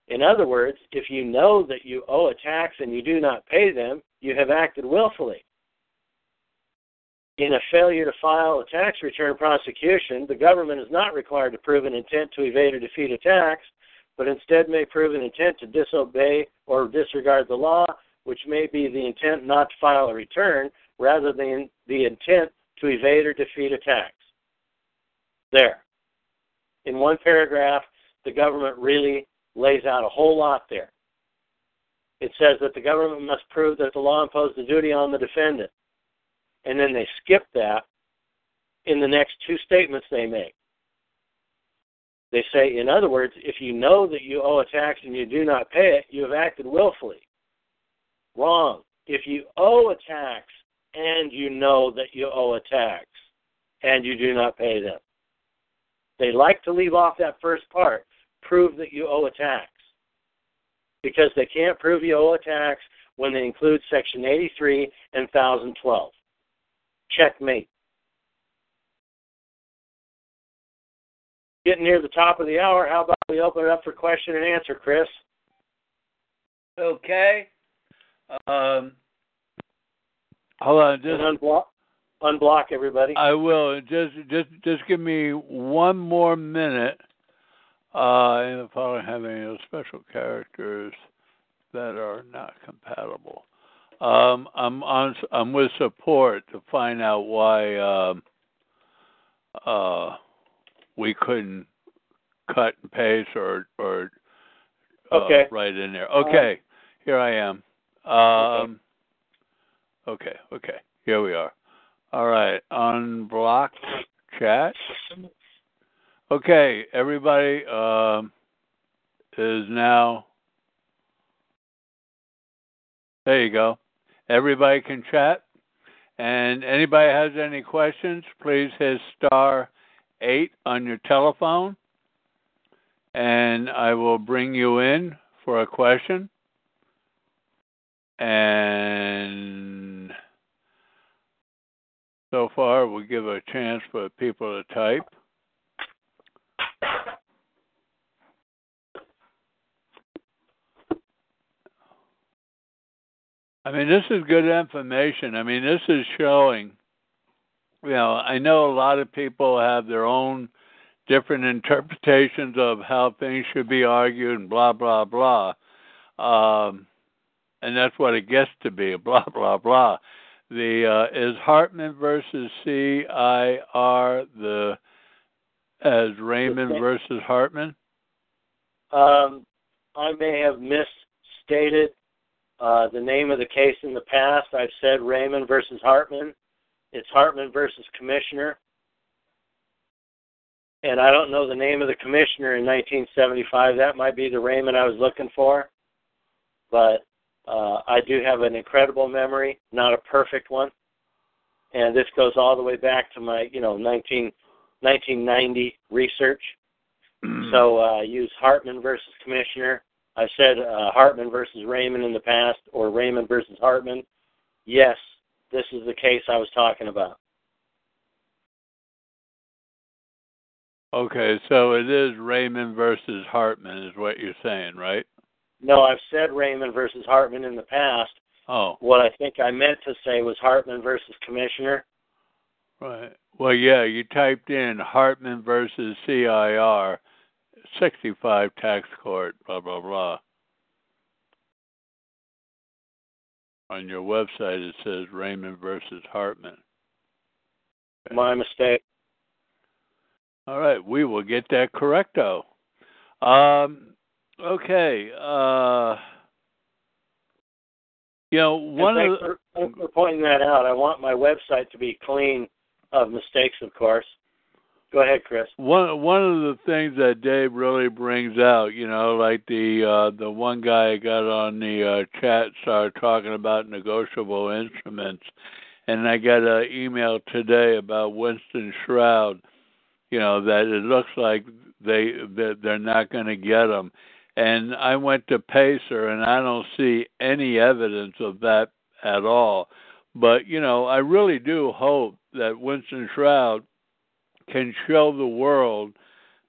In other words, if you know that you owe a tax and you do not pay them, you have acted willfully. In a failure to file a tax return prosecution, the government is not required to prove an intent to evade or defeat a tax, but instead may prove an intent to disobey or disregard the law, which may be the intent not to file a return rather than the intent to evade or defeat a tax. There. In one paragraph, the government really lays out a whole lot there. It says that the government must prove that the law imposed a duty on the defendant and then they skip that in the next two statements they make. They say, in other words, if you know that you owe a tax and you do not pay it, you have acted willfully. Wrong. If you owe a tax and you know that you owe a tax and you do not pay them, they like to leave off that first part prove that you owe a tax. Because they can't prove you owe a tax when they include Section 83 and 1012. Checkmate. Getting near the top of the hour, how about we open it up for question and answer, Chris? Okay. Um, hold on, just unblock, unblock everybody. I will. Just, just, just give me one more minute. Uh, and if I don't have any special characters that are not compatible. Um, I'm on. I'm with support to find out why um, uh, we couldn't cut and paste or or uh, okay. right in there. Okay, here I am. Um, okay. okay, here we are. All right, unblock chat. Okay, everybody um, is now. There you go. Everybody can chat. And anybody has any questions, please hit star eight on your telephone, and I will bring you in for a question. And so far. We'll give a chance for people to type. I mean, this is good information. I mean, this is showing, you know, I know a lot of people have their own different interpretations of how things should be argued and blah, blah, blah. Um, and that's what it gets to be *laughs* blah, blah, blah. The uh, is Hartman versus CIR the as Raymond versus Hartman? Um, I may have misstated uh, the name of the case in the past. I've said Raymond versus Hartman. It's Hartman versus Commissioner. And I don't know the name of the commissioner in 1975. That might be the Raymond I was looking for. But uh, I do have an incredible memory, not a perfect one. And this goes all the way back to my, you know, 19, 1990 research. so uh, use Hartman versus Commissioner. I said uh, Hartman versus Raymond in the past, or Raymond versus Hartman. Yes, this is the case I was talking about. Okay, so it is Raymond versus Hartman, is what you're saying, right? No, I've said Raymond versus Hartman in the past. Oh. What I think I meant to say was Hartman versus Commissioner. Right. Well, yeah, you typed in Hartman versus CIR 65 tax court, blah, blah, blah. On your website, it says Raymond versus Hartman. My mistake. All right, we will get that correcto. Um, okay. Uh, you know, one of the, for, for pointing that out. I want my website to be clean of mistakes, of course. Go ahead, Chris. One one of the things that Dave really brings out, you know, like the uh, the one guy I got on the uh, chat started talking about negotiable instruments, and I got an email today about Winston Shrout. You know that it looks like they that they're not going to get them, and I went to Pacer and I don't see any evidence of that at all. But you know, I really do hope that Winston Shrout can show the world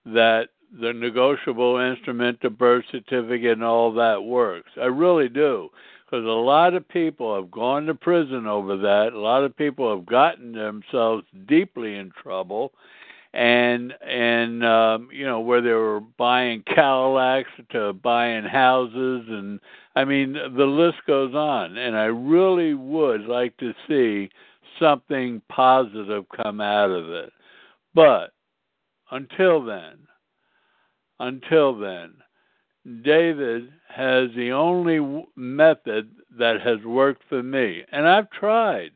that the negotiable instrument, the birth certificate, and all that works. I really do. Because a lot of people have gone to prison over that. A lot of people have gotten themselves deeply in trouble. And and um, you know where they were buying *laughs* Cadillacs to buying houses, and I mean the list goes on. And I really would like to see something positive come out of it. But until then, until then, David has the only method that has worked for me. And I've tried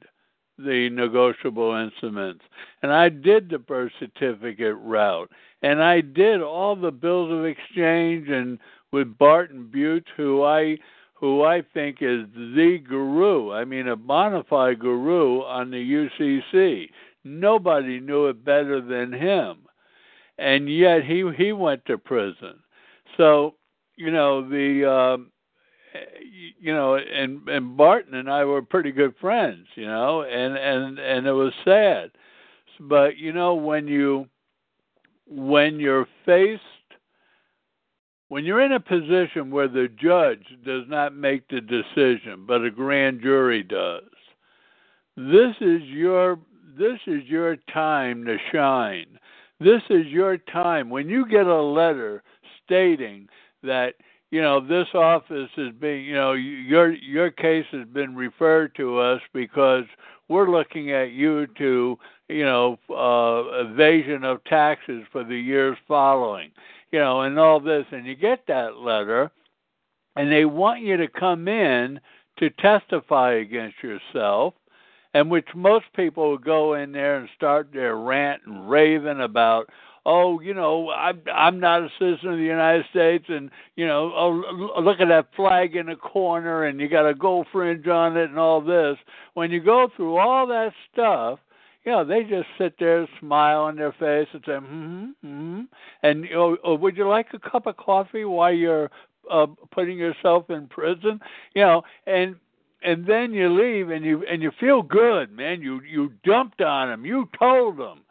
the negotiable instruments, and I did the birth certificate route, and I did all the bills of exchange and with Barton Buhtz, who I who I think is the guru. I mean, a bona fide guru on the UCC. Nobody knew it better than him, and yet he he went to prison. So you know the um, you know and and Barton and I were pretty good friends, you know, and and and it was sad. But you know when you when you're faced when you're in a position where the judge does not make the decision but a grand jury does this is your this is your time to shine. This is your time. When you get a letter stating that you know this office is being you know your your case has been referred to us because we're looking at you to you know uh evasion of taxes for the years following you know and all this. And you get that letter and they want you to come in to testify against yourself and which most people would go in there and start their rant and raving about oh you know i'm i'm not a citizen of the united states and you know oh look at that flag in the corner and you got a gold fringe on it and all this when you go through all that stuff you know, they just sit there, smile on their face, and say, "Hmm, hmm." And oh, oh, would you like a cup of coffee while you're uh, putting yourself in prison? You know, and and then you leave and you and you feel good, man. You you dumped on them, you told them,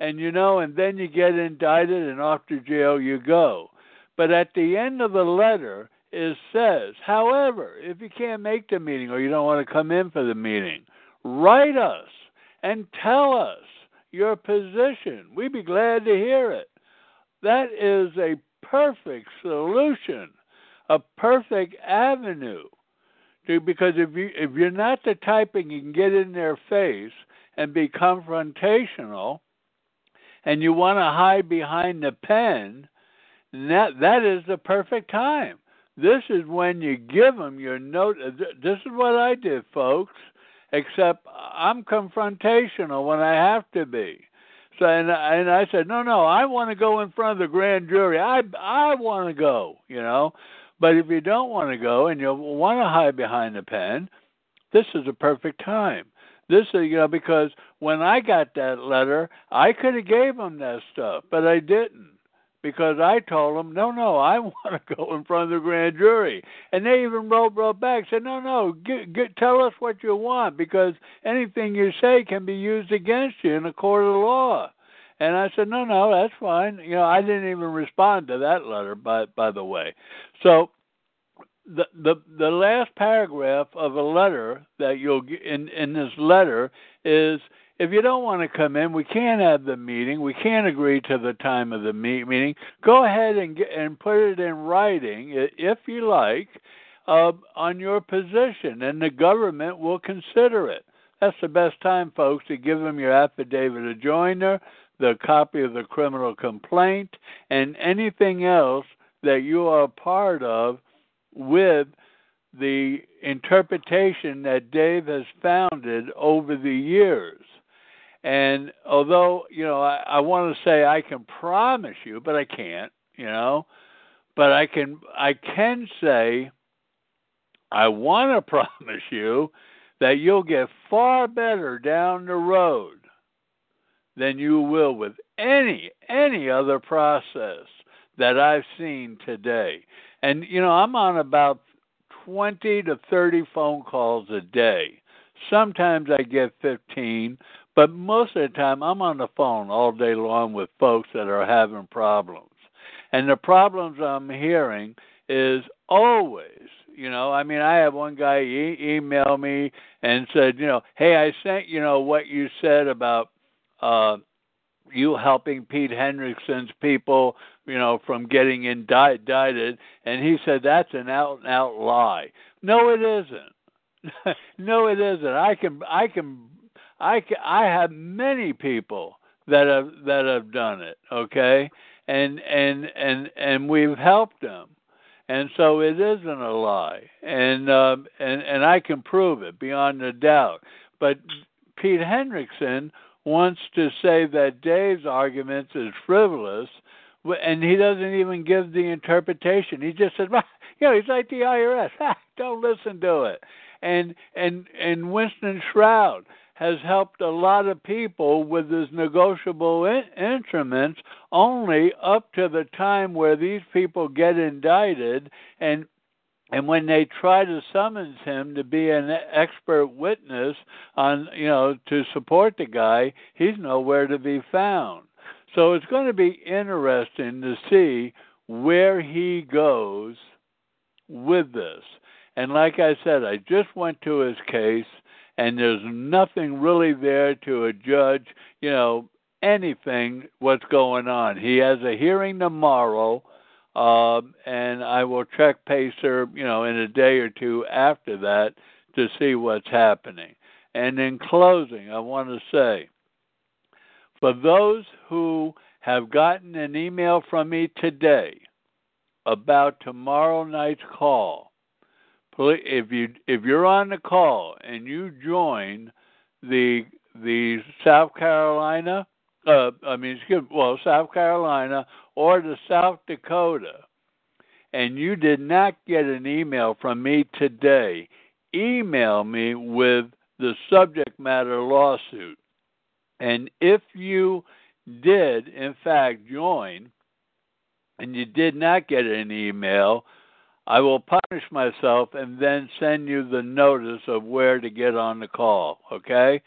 and you know, and then you get indicted and off to jail you go. But at the end of the letter, it says, however, if you can't make the meeting or you don't want to come in for the meeting, write us and tell us your position. We'd be glad to hear it. That is a perfect solution, a perfect avenue. Because if you if you're not the type and you can get in their face and be confrontational, and you want to hide behind the pen, that that is the perfect time. This is when you give them your note. Uh, this is what I did, folks. Except I'm confrontational when I have to be. So and and I said, no, no, I want to go in front of the grand jury. I I want to go, you know. But if you don't want to go and you want to hide behind the pen, this is a perfect time. This is you know because when I got that letter, I could have gave them that stuff, but I didn't because I told them, no, no, I *laughs* want to go in front of the grand jury. And they even wrote, wrote back, said, no, no, get, get, tell us what you want because anything you say can be used against you in a court of law. And I said, no, no, that's fine. You know, I didn't even respond to that letter, by by the way. So the the the last paragraph of a letter that you'll in in this letter is if you don't want to come in, we can't have the meeting. We can't agree to the time of the meet- meeting. Go ahead and get, and put it in writing, if you like, uh, on your position, and the government will consider it. That's the best time, folks, to give them your affidavit of joinder, the copy of the criminal complaint, and anything else that you are a part of with the interpretation that Dave has founded over the years. And although, you know, I, I want to say I can promise you, but I can't, you know, but I can I can say I want to *laughs* promise you that you'll get far better down the road than you will with any any other process that I've seen today. And you know, I'm on about 20 to 30 phone calls a day. Sometimes I get 15, but most of the time, I'm on the phone all day long with folks that are having problems. And the problems I'm hearing is always, you know, I mean, I have one guy e- email me and said, you know, hey, I sent, you know, what you said about uh, you helping Pete Hendrickson's people, you know, from getting indicted. And he said, that's an out and out lie. No, it isn't. *laughs* no, it isn't. I can I can I I have many people that have that have done it. Okay, and and and and we've helped them, and so it isn't a lie, and uh, and and I can prove it beyond a doubt. But Pete Hendrickson wants to say that Dave's arguments is frivolous, and he doesn't even give the interpretation. He just says, *laughs* well, you know, he's like the IRS. *laughs* Don't listen to it. And and and Winston Shrout has helped a lot of people with his negotiable in- instruments only up to the time where these people get indicted and and when they try to summons him to be an expert witness on you know to support the guy he's nowhere to be found. So it's going to be interesting to see where he goes with this. And like i said i just went to his case and there's nothing really there to judge, you know, anything what's going on. He has a hearing tomorrow, um, and I will check Pacer, you know, in a day or two after that to see what's happening. And in closing, I want to say, for those who have gotten an email from me today about tomorrow night's call, if you if you're on the call and you join the the South Carolina, uh, I mean, excuse, well, South Carolina or the South Dakota, and you did not get an email from me today, email me with the subject matter lawsuit. And if you did, in fact, join, and you did not get an email, I will punish myself and then send you the notice of where to get on the call. Okay,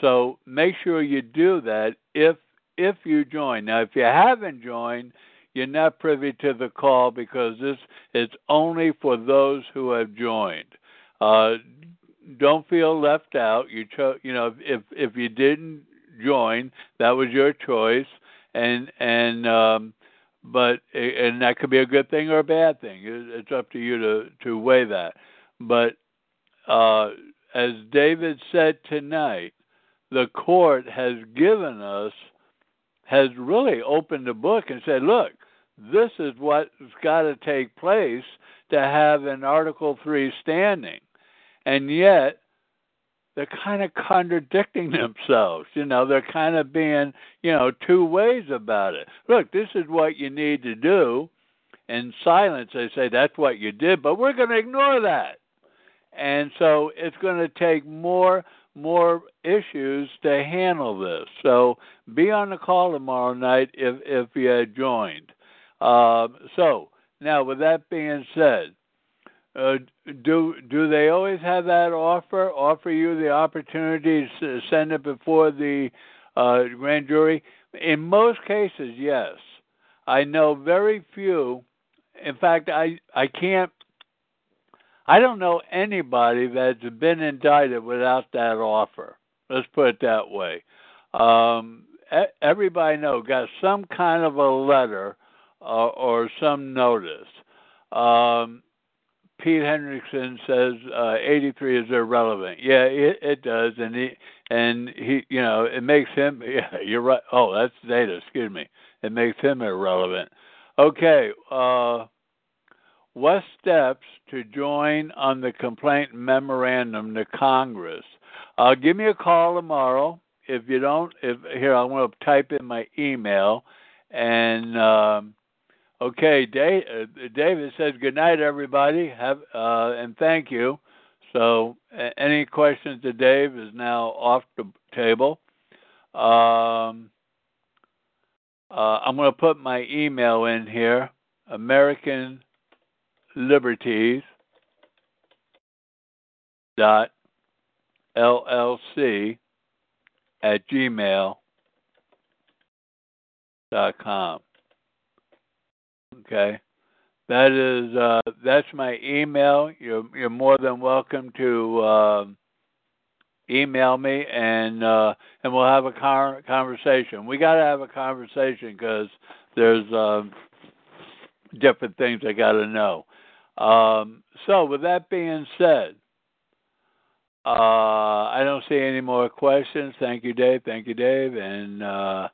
so make sure you do that if if you join. Now, if you haven't joined, you're not privy to the call because this is only for those who have joined. Uh, don't feel left out. You cho- you know if if you didn't join, that was your choice, and and um, but and that could be a good thing or a bad thing. It's up to you to to weigh that. But uh, as David said tonight, the court has given us has really opened the book and said, look, this is what's got to take place to have an Article 3 standing. And yet, they're kind of contradicting themselves. You know, they're kind of being, you know, two ways about it. Look, this is what you need to do. In silence, they say that's what you did, but we're going to ignore that. And so it's going to take more more issues to handle this. So be on the call tomorrow night if if you had joined. Uh, so now, with that being said, uh, do do they always have that offer? Offer you the opportunity to send it before the uh, grand jury? In most cases, yes. I know very few. In fact, I I can't. I don't know anybody that's been indicted without that offer. Let's put it that way. Um, everybody know got some kind of a letter uh, or some notice. Um, Pete Hendrickson says uh, 83 is irrelevant. Yeah, it, it does, and he and he, you know, it makes him. *laughs* Yeah, you're right. Oh, that's data. Excuse me. It makes him irrelevant. Okay. Uh, what steps to join on the complaint memorandum to Congress? Uh, give me a call tomorrow. If you don't, if here, I'm going to type in my email and. Um, Okay, Dave, uh, David says good night, everybody. Have uh, and thank you. So, any questions to Dave is now off the table. Um, uh, I'm going to put my email in here. American Liberties dot llc at gmail dot com. Okay. That is uh, that's my email. You're you're more than welcome to uh, email me and uh, and we'll have a conversation. We got to have a conversation because there's uh, different things I got to know. Um, so with that being said, uh, I don't see any more questions. Thank you, Dave. Thank you, Dave. And uh,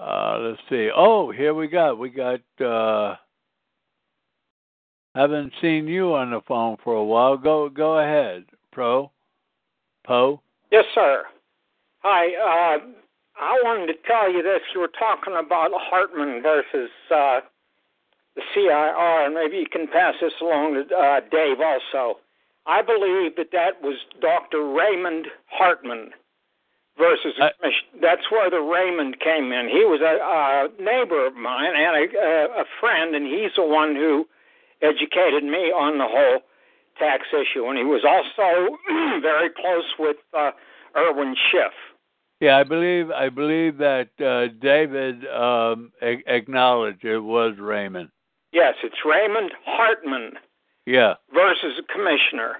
uh, let's see. Oh, here we go. We got. Uh, haven't seen you on the phone for a while. Go, go ahead, Pro. Poe. Yes, sir. Hi. Uh, I wanted to tell you this. You were talking about Hartman versus uh, the CIR, and maybe you can pass this along to uh, Dave also. I believe that that was Dr. Raymond Hartman versus a commission. That's where the Raymond came in. He was a, a neighbor of mine and a, a friend, and he's the one who educated me on the whole tax issue. And he was also *clears throat* very close with uh, Irwin Schiff. Yeah, I believe I believe that uh, David um, a- acknowledged it was Raymond. Yes, it's Raymond Hartman. Yeah. Versus a commissioner.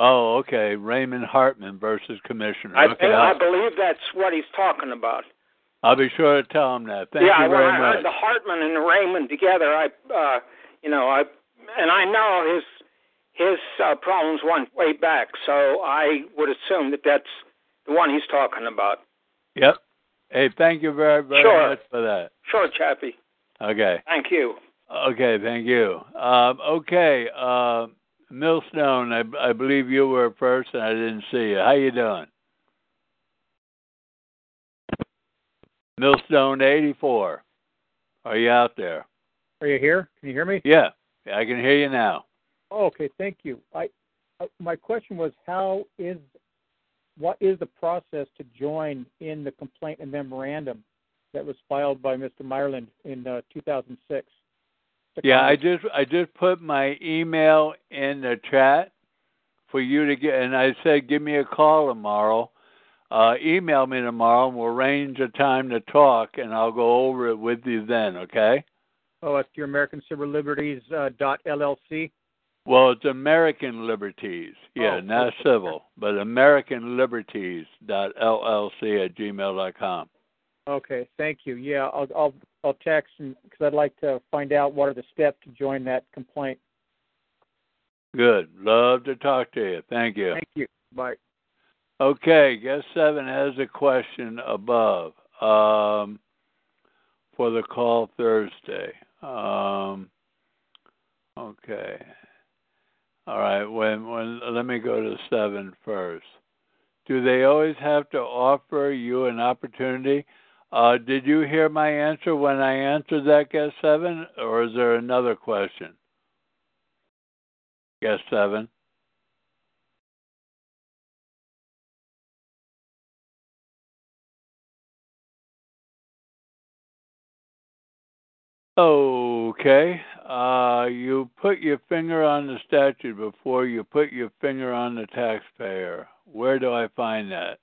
Oh, okay. Raymond Hartman versus Commissioner. I, okay, I believe that's what he's talking about. I'll be sure to tell him that. Thank yeah, you very much. Yeah, when I much. heard the Hartman and the Raymond together, I, uh, you know, I, and I know his his uh, problems went way back, so I would assume that that's the one he's talking about. Yep. Hey, thank you very very sure. much for that. Sure, Chappie. Okay. Thank you. Okay, thank you. Um, okay. Uh, Millstone, I, I believe you were first, and I didn't see you. How you doing? Millstone eighty four. Are you out there? Are you here? Can you hear me? Yeah, I can hear you now. Oh, okay, thank you. I uh, my question was how is what is the process to join in the complaint and memorandum that was filed by Mr. Meyerland in uh, 2006? Yeah, I just I just put my email in the chat for you to get, and I said give me a call tomorrow. Uh, email me tomorrow, and we'll arrange a time to talk, and I'll go over it with you then. Okay? Oh, it's your American Civil Liberties uh, dot LLC. Well, it's American Liberties. Yeah, Oh, not okay. civil, but American Liberties dot LLC at gmail dot com. Okay, thank you. Yeah, I'll I'll I'll text because I'd like to find out what are the steps to join that complaint. Good. Love to talk to you. Thank you. Thank you. Bye. Okay, guest seven has a question above um, for the call Thursday. Um, okay. All right. When when let me go to seven first. Do they always have to offer you an opportunity? Uh, did you hear my answer when I answered that guest seven, or is there another question? Guest seven. Okay. Uh, you put your finger on the statute before you put your finger on the taxpayer. Where do I find that?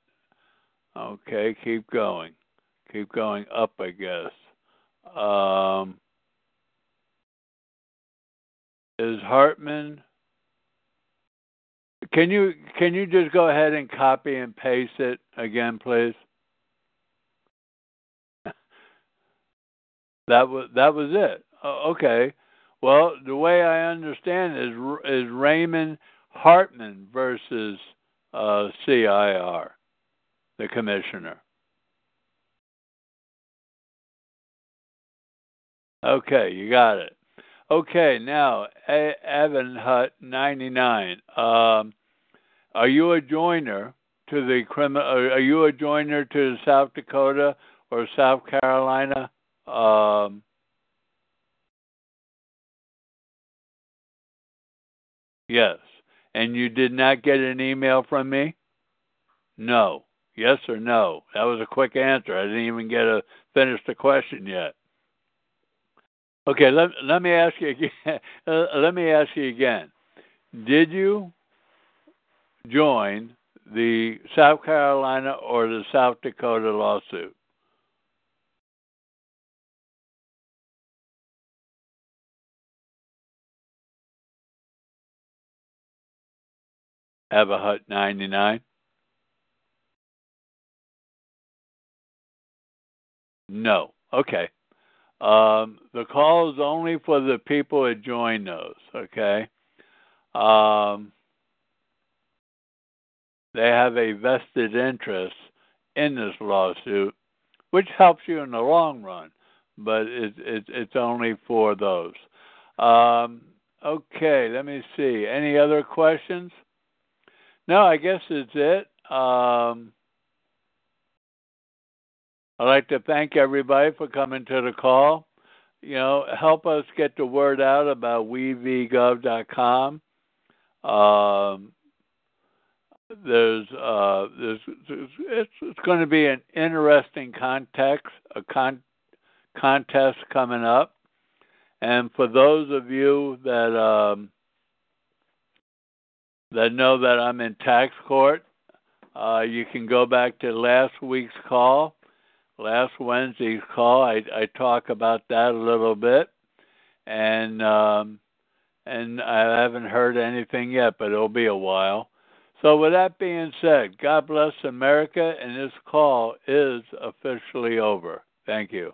Okay, keep going. Keep going up, I guess. Um, is Hartman? Can you can you just go ahead and copy and paste it again, please? That was that was it. Uh, okay. Well, the way I understand is is Raymond Hartman versus uh, CIR, the commissioner. Okay, you got it. Okay, now a- Evan Hut ninety nine. Um, are you a joiner to the criminal? Are you a joiner to South Dakota or South Carolina? Um, yes. And you did not get an email from me? No. Yes or no? That was a quick answer. I didn't even get to finish the question yet. Okay, let, let me ask you again. *laughs* Uh, let me ask you again. Did you join the South Carolina or the South Dakota lawsuit? Have a Hut 99? No. Okay. Um, the call is only for the people that join those, okay? Um, they have a vested interest in this lawsuit, which helps you in the long run, but it, it, it's only for those. Um, okay, let me see. Any other questions? No, I guess it's it. Um, I'd like to thank everybody for coming to the call. You know, help us get the word out about wevgov.com. Um, there's, uh, there's, it's, it's going to be an interesting context, a con- contest coming up. And for those of you that um, that know that I'm in tax court, uh, you can go back to last week's call last Wednesday's call, I, I talk about that a little bit, and um, and I haven't heard anything yet, but it'll be a while. So with that being said, God bless America, and this call is officially over. Thank you.